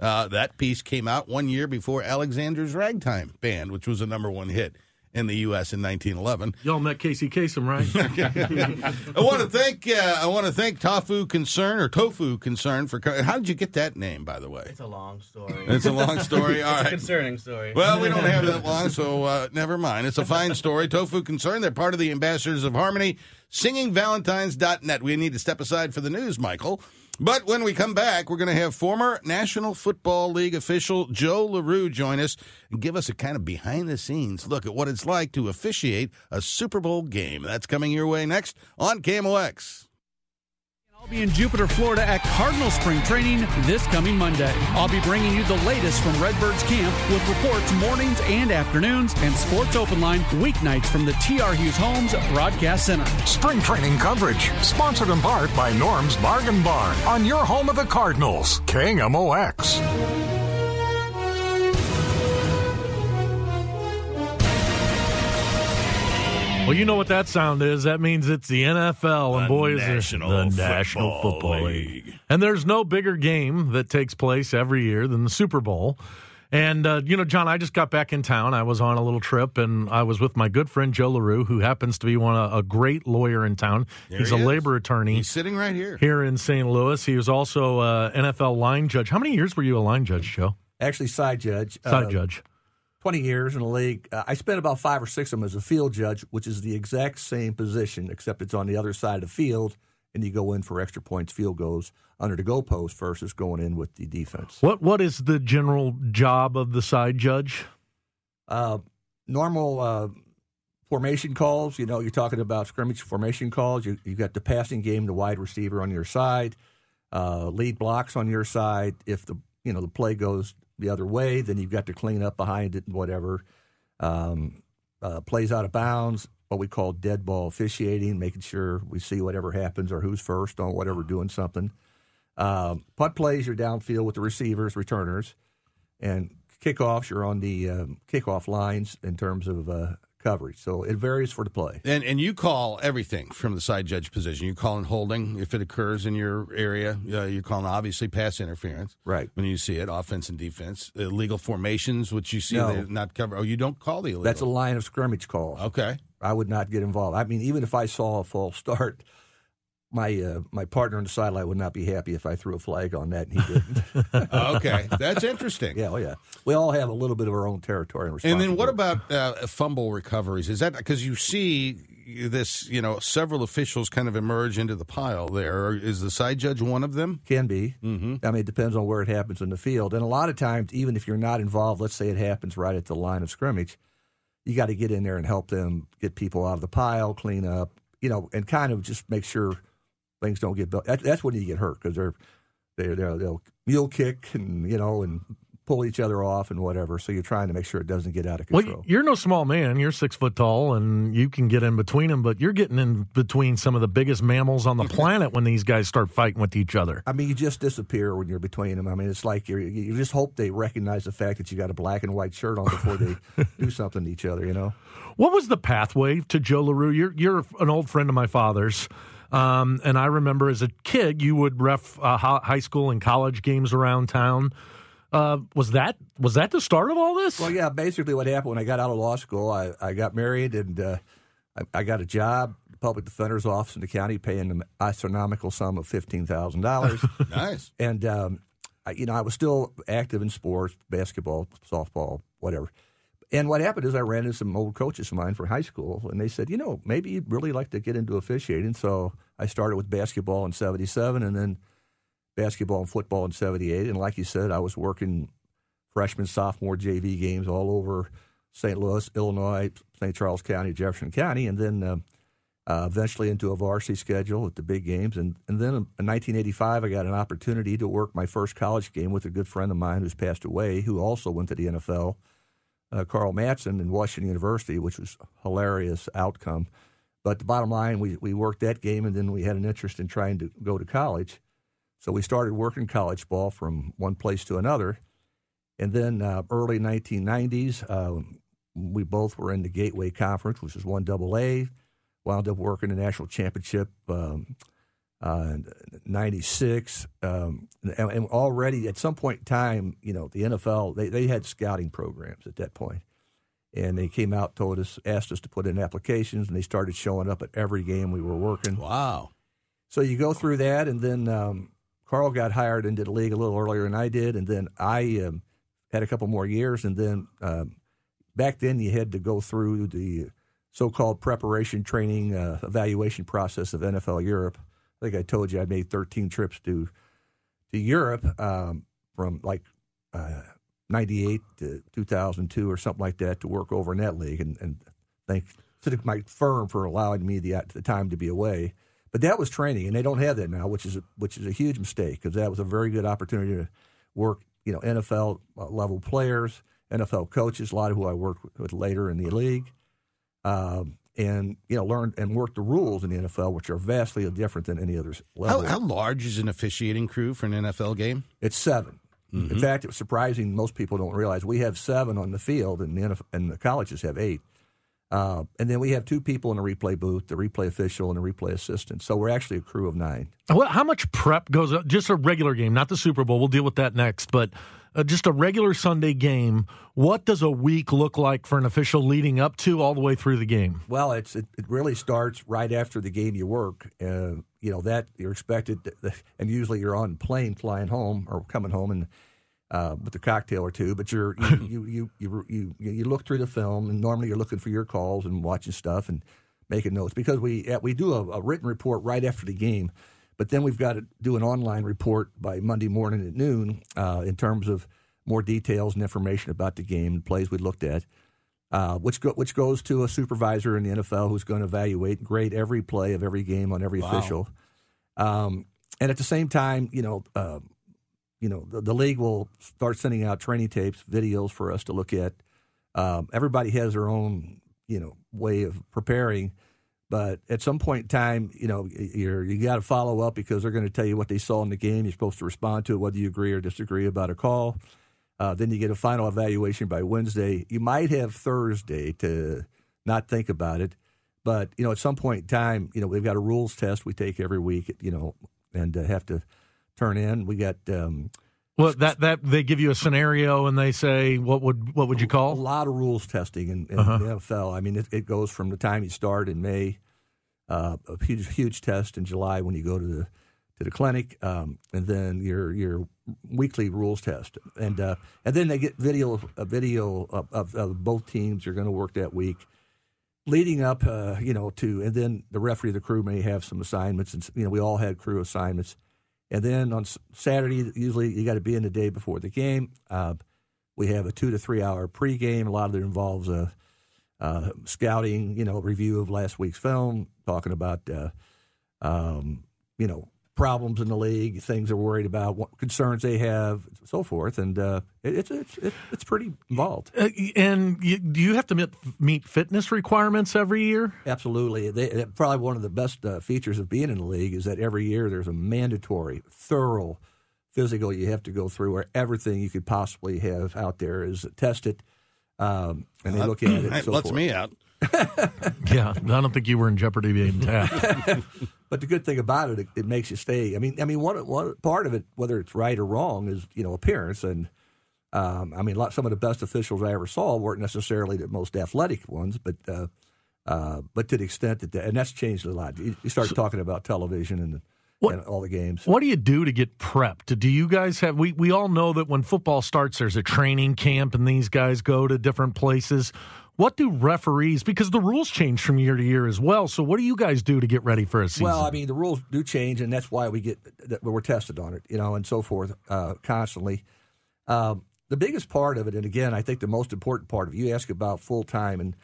Uh, that piece came out one year before Alexander's Ragtime Band, which was a number one hit in the U.S. in 1911. Y'all met Casey Kasem, right? I want to thank uh, I want to thank Tofu Concern or Tofu Concern for. co- How did you get that name, by the way? It's a long story. It's a long story. All It's a concerning story. Well, we don't have that long, so uh, never mind. It's a fine story. Tofu Concern, they're part of the Ambassadors of Harmony. SingingValentines.net. We need to step aside for the news, Michael. But when we come back, we're going to have former National Football League official Joe Larrew join us and give us a kind of behind the scenes look at what it's like to officiate a Super Bowl game. That's coming your way next on KMOX. Be in Jupiter, Florida at Cardinal Spring Training this coming Monday. I'll be bringing you the latest from Redbirds Camp with reports mornings and afternoons and Sports Open Line weeknights from the TR Hughes Homes Broadcast Center. Spring training coverage, sponsored in part by Norm's Bargain Barn on your home of the Cardinals, KMOX. Well, you know what that sound is. That means it's the NFL, and boys, National the National Football Football League. League. And there's no bigger game that takes place every year than the Super Bowl. And uh, you know, John, I just got back in town. I was on a little trip, and I was with my good friend Joe Larrew, who happens to be one a great lawyer in town. There He's he a is. labor attorney He's sitting right here. here in St. Louis. He was also uh, NFL line judge. How many years were you a line judge, Joe? Actually, side judge. Side Uh, judge. 20 years in the league. Uh, I spent about five or six of them as a field judge, which is the exact same position, except it's on the other side of the field and you go in for extra points, field goals under the goalpost versus going in with the defense. What what is the general job of the side judge? Uh, normal uh, formation calls. You know, you're talking about scrimmage formation calls. You you got the passing game, the wide receiver on your side, uh, lead blocks on your side. If the you know the play goes the other way, then you've got to clean up behind it and whatever. Um, uh, plays out of bounds, what we call dead ball officiating, making sure we see whatever happens or who's first on whatever doing something. Um, punt plays, you're downfield with the receivers, returners, and kickoffs, you're on the um, kickoff lines in terms of uh, coverage. So it varies for the play. And and you call everything from the side judge position. You call in holding if it occurs in your area. Uh, you're calling obviously pass interference, right? When you see it, offense and defense, illegal formations, which you see No. not cover. Oh, you don't call the illegal. That's a line of scrimmage call. Okay. I would not get involved. I mean, even if I saw a false start, my uh, my partner on the sideline would not be happy if I threw a flag on that and he didn't. okay, that's interesting. Yeah, oh yeah. We all have a little bit of our own territory and And then what about uh, fumble recoveries? Is that because you see this? You know, several officials kind of emerge into the pile. There is the side judge one of them. Can be. Mm-hmm. I mean, it depends on where it happens in the field. And a lot of times, even if you're not involved, let's say it happens right at the line of scrimmage, you got to get in there and help them get people out of the pile, clean up, you know, and kind of just make sure things don't get built. That, that's when you get hurt because they're they're they're they'll mule kick and you know and pull each other off and whatever. So you're trying to make sure it doesn't get out of control. Well, you're no small man. You're six foot tall, and you can get in between them. But you're getting in between some of the biggest mammals on the planet when these guys start fighting with each other. I mean, you just disappear when you're between them. I mean, it's like you you just hope they recognize the fact that you got a black and white shirt on before they do something to each other. You know. What was the pathway to Joe Larrew? You're you're an old friend of my father's, um, and I remember as a kid you would ref uh, high school and college games around town. Uh, was that was that the start of all this? Well, yeah. Basically, what happened when I got out of law school, I, I got married and uh, I, I got a job, public defender's office in the county, paying an astronomical sum of fifteen thousand dollars. nice. And um, I, you know, I was still active in sports, basketball, softball, whatever. And what happened is I ran into some old coaches of mine from high school, and they said, you know, maybe you'd really like to get into officiating. So I started with basketball in '77, and then basketball and football in '78. And like you said, I was working freshman, sophomore JV games all over St. Louis, Illinois, St. Charles County, Jefferson County, and then uh, uh, eventually into a varsity schedule at the big games. And, and then in 1985, I got an opportunity to work my first college game with a good friend of mine who's passed away, who also went to the NFL, uh, Carl Matson in Washington University, which was a hilarious outcome. But the bottom line, we, we worked that game, and then we had an interest in trying to go to college. So we started working college ball from one place to another. And then uh, early 1990s, um, we both were in the Gateway Conference, which was one double A. Wound up working the national championship um, uh, '96, um, and, and already at some point in time, you know, the NFL they, they had scouting programs at that point, and they came out, told us, asked us to put in applications, and they started showing up at every game we were working. Wow! So you go through that, and then um, Carl got hired into the league a little earlier than I did, and then I um, had a couple more years, and then um, back then you had to go through the so-called preparation training uh, evaluation process of NFL Europe. I think I told you I made 13 trips to to Europe um, from like uh, 98 to 2002 or something like that to work over in that league, and, and thank to my firm for allowing me the, the time to be away. But that was training, and they don't have that now, which is a, which is a huge mistake because that was a very good opportunity to work, you know, NFL level players, NFL coaches, a lot of who I worked with later in the league, um, and you know, learn and work the rules in the NFL, which are vastly different than any other level. How, how large is an officiating crew for an NFL game? It's 7 Mm-hmm. In fact, it's surprising. Most people don't realize we have seven on the field, and the, NFL, and the colleges have eight. Uh, and then we have two people in the replay booth, the replay official and the replay assistant. So we're actually a crew of nine. Well, how much prep goes up? Just a regular game, not the Super Bowl. We'll deal with that next. But uh, just a regular Sunday game. What does a week look like for an official leading up to all the way through the game? Well, it's it, it really starts right after the game you work. Uh, you know that you're expected, to, and usually you're on plane flying home or coming home and. Uh, with a cocktail or two, but you're you, you, you you you you look through the film, and normally you're looking for your calls and watching stuff, and making notes because we we do a, a written report right after the game, but then we've got to do an online report by Monday morning at noon uh, in terms of more details and information about the game and plays we looked at. Uh, which go, which goes to a supervisor in the NFL who's going to evaluate and grade every play of every game on every Wow. official. Um, and at the same time, you know, uh, you know, the, the league will start sending out training tapes, videos for us to look at. Um, everybody has their own, you know, way of preparing, but at some point in time, you know, you're you got to follow up because they're going to tell you what they saw in the game. You're supposed to respond to it, whether you agree or disagree about a call. Uh, then you get a final evaluation by Wednesday. You might have Thursday to not think about it, but you know, at some point in time, you know, we've got a rules test we take every week, you know, and uh, have to turn in. We got um, Well, that that they give you a scenario and they say what would what would you call? a lot of rules testing in, in Uh-huh. the NFL. I mean, it, it goes from the time you start in May, uh, a huge huge test in July when you go to the to the clinic, um, and then your your weekly rules test, and uh, and then they get video a video of, of, of both teams you're going to work that week. Leading up, uh, you know, to and then the referee, the crew may have some assignments, and you know, we all had crew assignments. And then on Saturday, usually you got to be in the day before the game. Uh, we have a two to three hour pregame. A lot of it involves a, uh, scouting, you know, review of last week's film, talking about, uh, um, you know, problems in the league, things they're worried about, what concerns they have, so forth. And uh, it, it's it's it's it's pretty involved. Uh, and you, do you have to meet, meet fitness requirements every year? Absolutely. They, probably one of the best uh, features of being in the league is that every year there's a mandatory, thorough physical you have to go through where everything you could possibly have out there is tested. Um, and they look at it. and That so lets forth. me out. Yeah, I don't think you were in jeopardy being tapped. But the good thing about it, it, it makes you stay. I mean, I mean, one one part of it, whether it's right or wrong, is you know appearance. And um, I mean, lot, some of the best officials I ever saw weren't necessarily the most athletic ones, but uh, uh, but to the extent that, and that's changed a lot. You, you start talking about television and, and all the games. What do you do to get prepped? Do you guys have? We we all know that when football starts, there's a training camp, and these guys go to different places. What do referees? Because the rules change from year to year as well. So what do you guys do to get ready for a season? Well, I mean, the rules do change, and that's why we get we're tested on it, you know, and so forth uh, constantly. Um, the biggest part of it, and again, I think the most important part of it, you ask about full time, and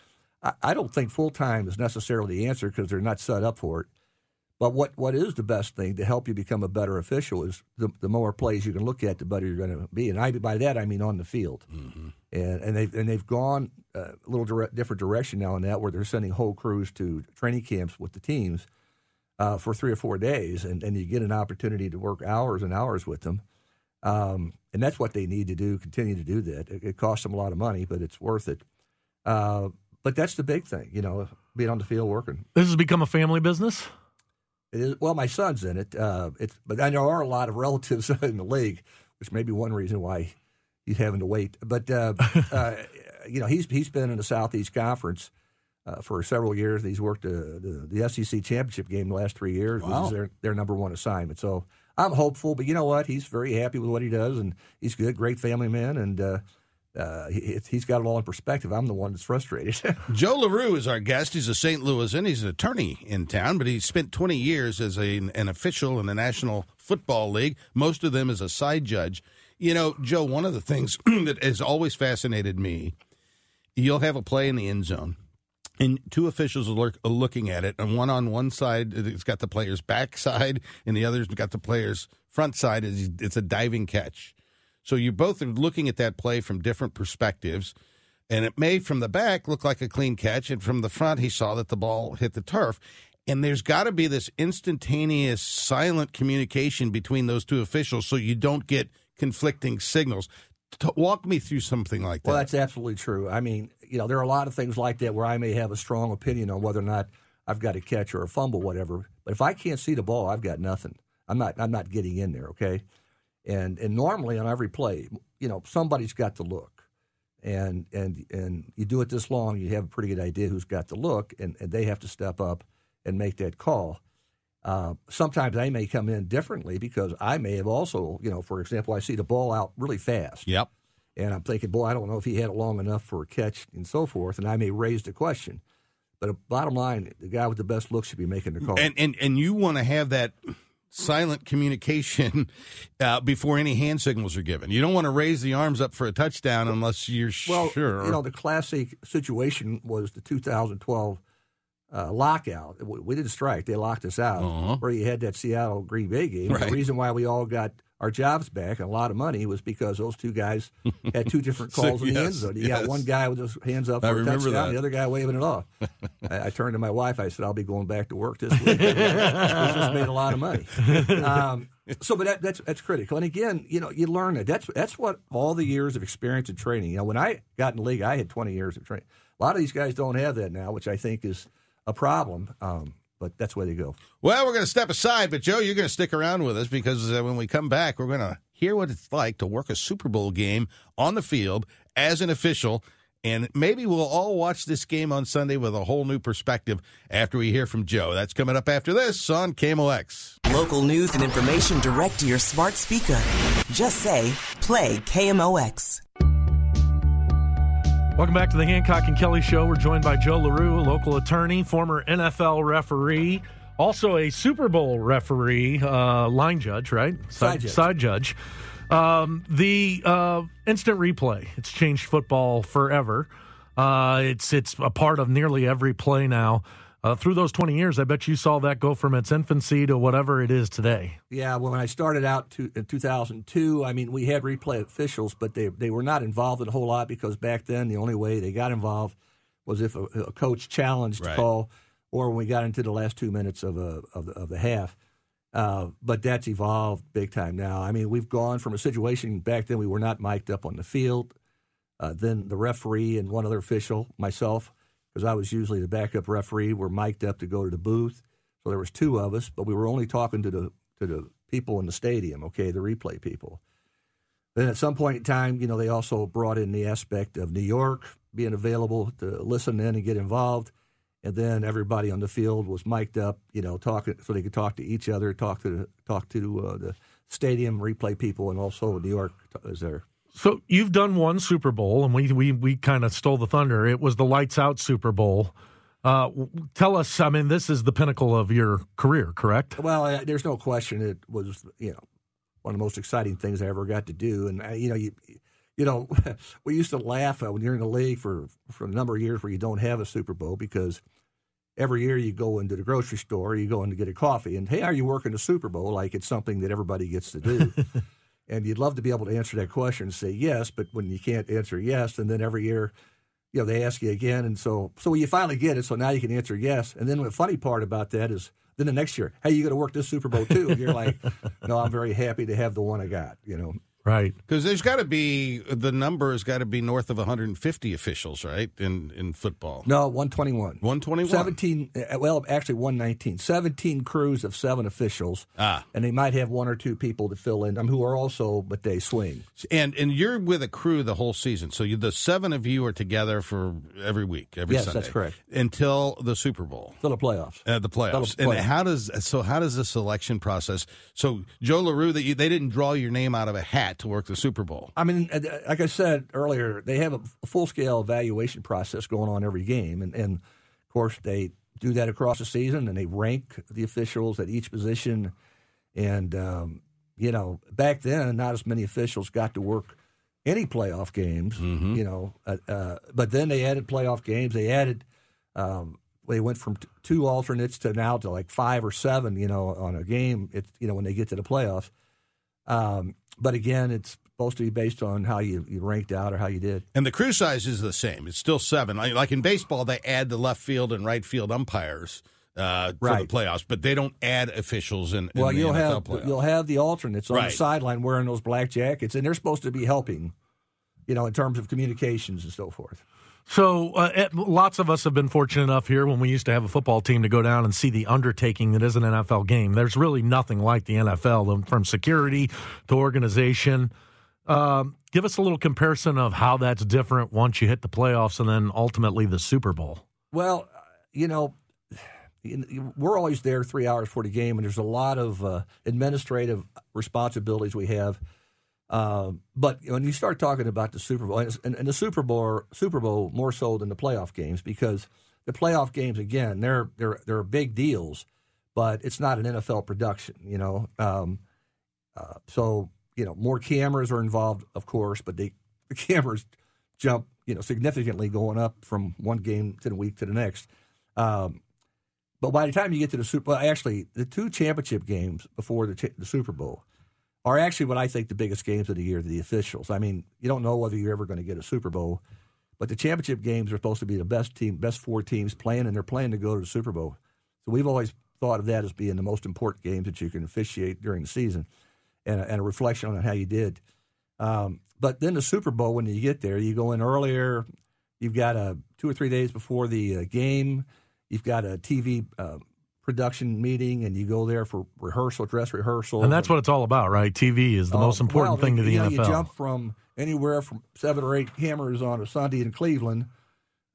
I, I don't think full time is necessarily the answer because they're not set up for it. But what, what is the best thing to help you become a better official is the, the more plays you can look at, the better you're going to be. And I, by that, I mean on the field. And, and, they've, and they've gone uh, a little direct, different direction now in that, where they're sending whole crews to training camps with the teams uh, for three or four days, and, and you get an opportunity to work hours and hours with them. Um, and that's what they need to do, continue to do that. It, it costs them a lot of money, but it's worth it. Uh, but that's the big thing, you know, being on the field working. this has become a family business. It is, well, my son's in it. Uh, it's, but there are a lot of relatives in the league, which may be one reason why he's having to wait. But uh, uh, you know, he's he's been in the Southeast Conference uh, for several years. He's worked uh, the, the SEC championship game the last three years, which Wow. is their their number one assignment. So I'm hopeful. But you know what? He's very happy with what he does, and he's good, great family man, and. Uh, uh, he, he's got it all in perspective. I'm the one that's frustrated. Joe Larrew is our guest. He's a St. Louisan. He's an attorney in town, but he spent 20 years as a, an official in the National Football League, most of them as a side judge. You know, Joe, one of the things that has always fascinated me, you'll have a play in the end zone, and two officials are, look, looking at it, and one on one side, it's got the player's backside, and the other's got the player's front side. It's a diving catch. So you both are looking at that play from different perspectives. And it may, from the back, look like a clean catch. And from the front, he saw that the ball hit the turf. And there's got to be this instantaneous, silent communication between those two officials so you don't get conflicting signals. T- walk me through something like that. Well, that's absolutely true. I mean, you know, there are a lot of things like that where I may have a strong opinion on whether or not I've got a catch or a fumble, whatever. But if I can't see the ball, I've got nothing. I'm not. I'm not getting in there. Okay. And and normally on every play, you know, somebody's got to look, and and and you do it this long, you have a pretty good idea who's got to look, and, and they have to step up and make that call. Uh, sometimes I may come in differently because I may have also, you know, for example, I see the ball out really fast. Yep. And I'm thinking, boy, I don't know if he had it long enough for a catch and so forth. And I may raise the question. But bottom line, the guy with the best look should be making the call. And and and you want to have that silent communication uh, before any hand signals are given. You don't want to raise the arms up for a touchdown unless you're well, sure. you know, the classic situation was the 2012 uh, lockout. We, we didn't strike; they locked us out. Uh-huh. Where you had that Seattle Green Bay game. Right. The reason why we all got our jobs back and a lot of money was because those two guys had two different So, calls in the yes, end zone. You yes. got one guy with his hands up for a touchdown, that. the other guy waving it off. I, I turned to my wife. I said, "I'll be going back to work this week. we just made a lot of money." Um, so, but that, that's that's critical. And again, you know, you learn that. That's that's what all the years of experience and training. You know, when I got in the league, I had 20 years of training. A lot of these guys don't have that now, which I think is a problem. Um, but that's where they go. Well, we're going to step aside, but Joe, you're going to stick around with us because uh, when we come back, we're going to hear what it's like to work a Super Bowl game on the field as an official. And maybe we'll all watch this game on Sunday with a whole new perspective after we hear from Joe. That's coming up after this on KMOX. Local news and information direct to your smart speaker. Just say, play KMOX. Welcome back to the Hancock and Kelley Show. We're joined by Joe Larrew, a local attorney, former NFL referee, also a Super Bowl referee, uh, line judge, right? Side judge. Side judge. Um, the uh, instant replay. It's changed football forever. Uh, it's it's a part of nearly every play now. Uh, through those 20 years, I bet you saw that go from its infancy to whatever it is today. Yeah, when I started out to, in 2002, I mean, we had replay officials, but they they were not involved in a whole lot because back then the only way they got involved was if a, a coach challenged Right. the call, or when we got into the last two minutes of a of the, of the half. Uh, but that's evolved big time now. I mean, we've gone from a situation back then we were not mic'd up on the field. Uh, then the referee and one other official, myself, because I was usually the backup referee, were mic'd up to go to the booth. So there was two of us, but we were only talking to the to the people in the stadium, okay, the replay people. Then at some point in time, you know, they also brought in the aspect of New York being available to listen in and get involved. And then everybody on the field was mic'd up, you know, talking so they could talk to each other, talk to talk to uh, the stadium replay people, and also New York is there. So you've done one Super Bowl, and we we we kind of stole the thunder. It was the lights out Super Bowl. Uh, tell us. I mean, this is the pinnacle of your career, correct? Well, uh, there's no question it was, you know, one of the most exciting things I ever got to do. And, uh, you know, you, you know, we used to laugh uh, when you're in the league for, for a number of years where you don't have a Super Bowl because every year you go into the grocery store, you go in to get a coffee, and hey, are you working the Super Bowl? Like it's something that everybody gets to do. and you'd love to be able to answer that question and say yes, but when you can't answer yes, and then every year, you know, they ask you again, and so so you finally get it, so now you can answer yes. And then the funny part about that is then the next year, hey, you got to work this Super Bowl too. And you're like, no, I'm very happy to have the one I got. You know, Right. Because there's got to be the number has got to be north of 150 officials, right? In in football, no, 121. 121. 17, uh, well, actually 119. 17 crews of seven officials. Ah. And they might have one or two people to fill in, um, who are also, but they swing. And and you're with a crew the whole season, so you, the seven of you are together for every week, every Yes, Sunday. that's correct. Until the Super Bowl, Till the playoffs. uh, the playoffs. Till the And playoffs. how does so how does the selection process? So Joe Larrew, that you, they didn't draw your name out of a hat to work the Super Bowl. I mean, uh, like I said earlier, they have a full scale evaluation process going on every game. And, and of course, they do that across the season and they rank the officials at each position. And, um, you know, back then, not as many officials got to work any playoff games, you know. Uh, uh, but then they added playoff games. They added, um, they went from t- two alternates to now to like five or seven, you know, on a game. It's, you know, when they get to the playoffs. Um, but again, it's supposed to be based on how you, you ranked out or how you did. And the crew size is the same. It's still seven. Like, in baseball, they add the left field and right field umpires uh, for Right. the playoffs, but they don't add officials in, in well, the you'll NFL have playoffs. you'll have the alternates on Right. the sideline wearing those black jackets, and they're supposed to be helping, you know, in terms of communications and so forth. So, uh, lots of us have been fortunate enough here when we used to have a football team to go down and see the undertaking that is an NFL game. There's really nothing like the NFL from security to organization. Um, give us a little comparison of how that's different once you hit the playoffs and then ultimately the Super Bowl. Well, you know, we're always there three hours before the game, and there's a lot of uh, administrative responsibilities we have. Um, but when you start talking about the Super Bowl, and, and the Super Bowl, Super Bowl more so than the playoff games, because the playoff games again, they're they're they're big deals, but it's not an NFL production, you know. Um, uh, so you know, more cameras are involved, of course, but they, the cameras jump, you know, significantly going up from one game to the week to the next. Um, but by the time you get to the Super, well, actually, the two championship games before the, the Super Bowl are actually what I think the biggest games of the year to the officials. I mean, you don't know whether you're ever going to get a Super Bowl, but the championship games are supposed to be the best team, best four teams playing, and they're playing to go to the Super Bowl. So we've always thought of that as being the most important games that you can officiate during the season, and a, and a reflection on how you did. Um, but then the Super Bowl, when you get there, you go in earlier. You've got a two or three days before the uh, game. You've got a TV uh, production meeting, and you go there for rehearsal, dress rehearsal, and that's what it's all about, right? TV is the uh, most important well, thing to the you know, NFL. You jump from anywhere from seven or eight cameras on a Sunday in Cleveland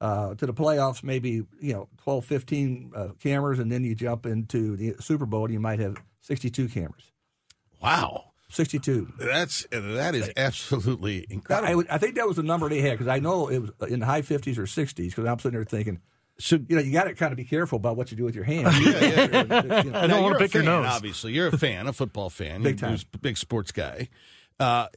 uh, to the playoffs, maybe you know 12, 15 uh, cameras, and then you jump into the Super Bowl, and you might have sixty-two cameras. Wow. 62. That's that is absolutely incredible. I, I think that was the number they had because I know it was in the high 50s or 60s because I'm sitting there thinking, so you know, you got to kind of be careful about what you do with your hands. yeah, yeah. you know. I don't want to pick fan, your nose. Obviously, you're a fan, a football fan, big time, big sports guy. Uh,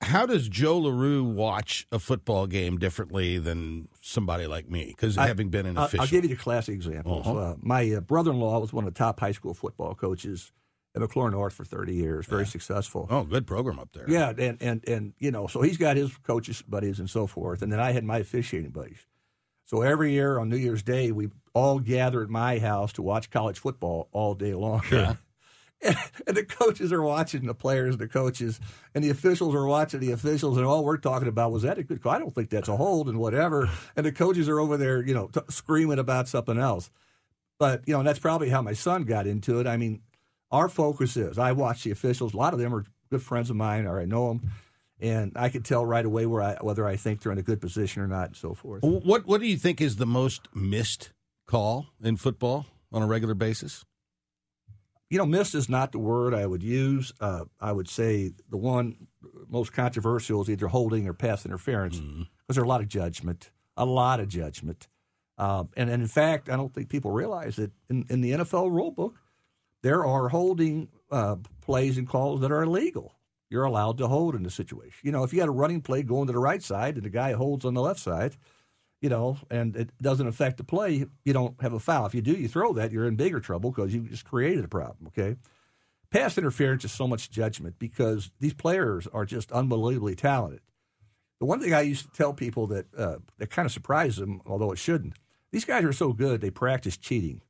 how does Joe Larrew watch a football game differently than somebody like me? Because having been an official, I'll give you the classic example. Uh-huh. Uh, my uh, brother-in-law was one of the top high school football coaches at McCluer North for 30 years, very yeah. successful. Oh, good program up there. Yeah, and, and and you know, so he's got his coaches buddies and so forth, and then I had my officiating buddies. So every year on New Year's Day, we all gather at my house to watch college football all day long. Yeah. and, and the coaches are watching the players, the coaches, and the officials are watching the officials, and all we're talking about was that a good call? I don't think that's a hold and whatever. And the coaches are over there, you know, t- screaming about something else. But you know, that's probably how my son got into it. I mean, our focus is I watch the officials. A lot of them are good friends of mine, or I know them, and I can tell right away where I, whether I think they're in a good position or not, and so forth. What What do you think is the most missed call in football on a regular basis? You know, missed is not the word I would use. Uh, I would say the one most controversial is either holding or pass interference because Mm-hmm. there's a lot of judgment, a lot of judgment. Um, and, and in fact, I don't think people realize that in, in the NFL rulebook, there are holding uh, plays and calls that are illegal. You're allowed to hold in the situation. You know, if you had a running play going to the right side and the guy holds on the left side, you know, and it doesn't affect the play, you don't have a foul. If you do, you throw that, you're in bigger trouble because you just created a problem, okay? Pass interference is so much judgment because these players are just unbelievably talented. The one thing I used to tell people that uh, that kind of surprised them, although it shouldn't, these guys are so good they practice cheating.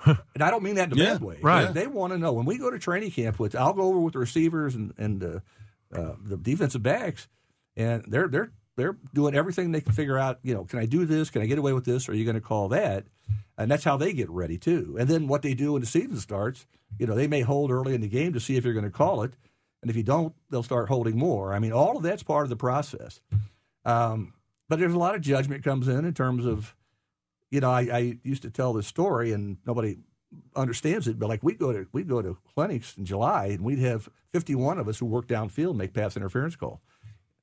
and I don't mean that in a Yeah, bad way. right. They, want to know. When we go to training camp, with I'll go over with the receivers and and uh, uh, the defensive backs, and they're they're they're doing everything they can figure out. You know, can I do this? Can I get away with this? Or are you going to call that? And that's how they get ready too. And then what they do when the season starts, you know, they may hold early in the game to see if you're going to call it, and if you don't, they'll start holding more. I mean, all of that's part of the process. Um, but there's a lot of judgment comes in in terms of, you know, I, I used to tell this story and nobody understands it, but like we go to we go to clinics in July and we'd have 51 of us who work downfield make pass interference call,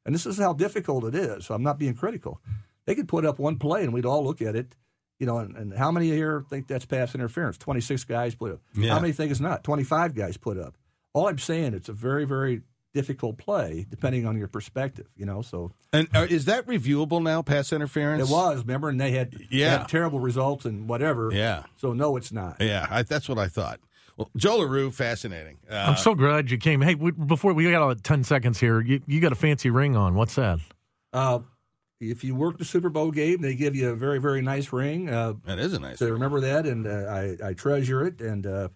and this is how difficult it is. So I'm not being critical. They could put up one play and we'd all look at it, you know, and, and how many here think that's pass interference? 26 guys put up. Yeah. How many think it's not? 25 guys put up. All I'm saying, it's a very very difficult play depending on your perspective, you know. So And uh, is that reviewable now? Pass interference? it was, remember, and they had, they Yeah. had terrible results and whatever. Yeah. So no, it's not. Yeah, I, that's what I thought. Well, Joe Larrew, fascinating. Uh, I'm so glad you came. Hey, we, before we got about 10 seconds here, you, you got a fancy ring on. What's that? Uh, if you work the Super Bowl game, they give you a very, very nice ring. Uh, that is a nice. so remember that, and uh, I, I treasure it, and uh,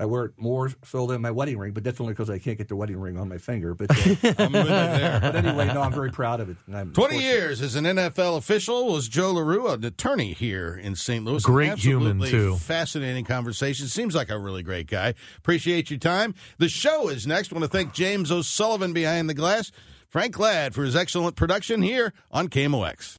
I wear it more so than my wedding ring, but that's only because I can't get the wedding ring on my finger. But, uh, I'm with there. but anyway, no, I'm very proud of it. I'm 20 years as an NFL official was Joe Larrew, an attorney here in St. Louis. An Great human, too. Fascinating conversation. Seems like a really great guy. Appreciate your time. The show is next. want to thank James O'Sullivan behind the glass, Frank Ladd for his excellent production here on KMOX.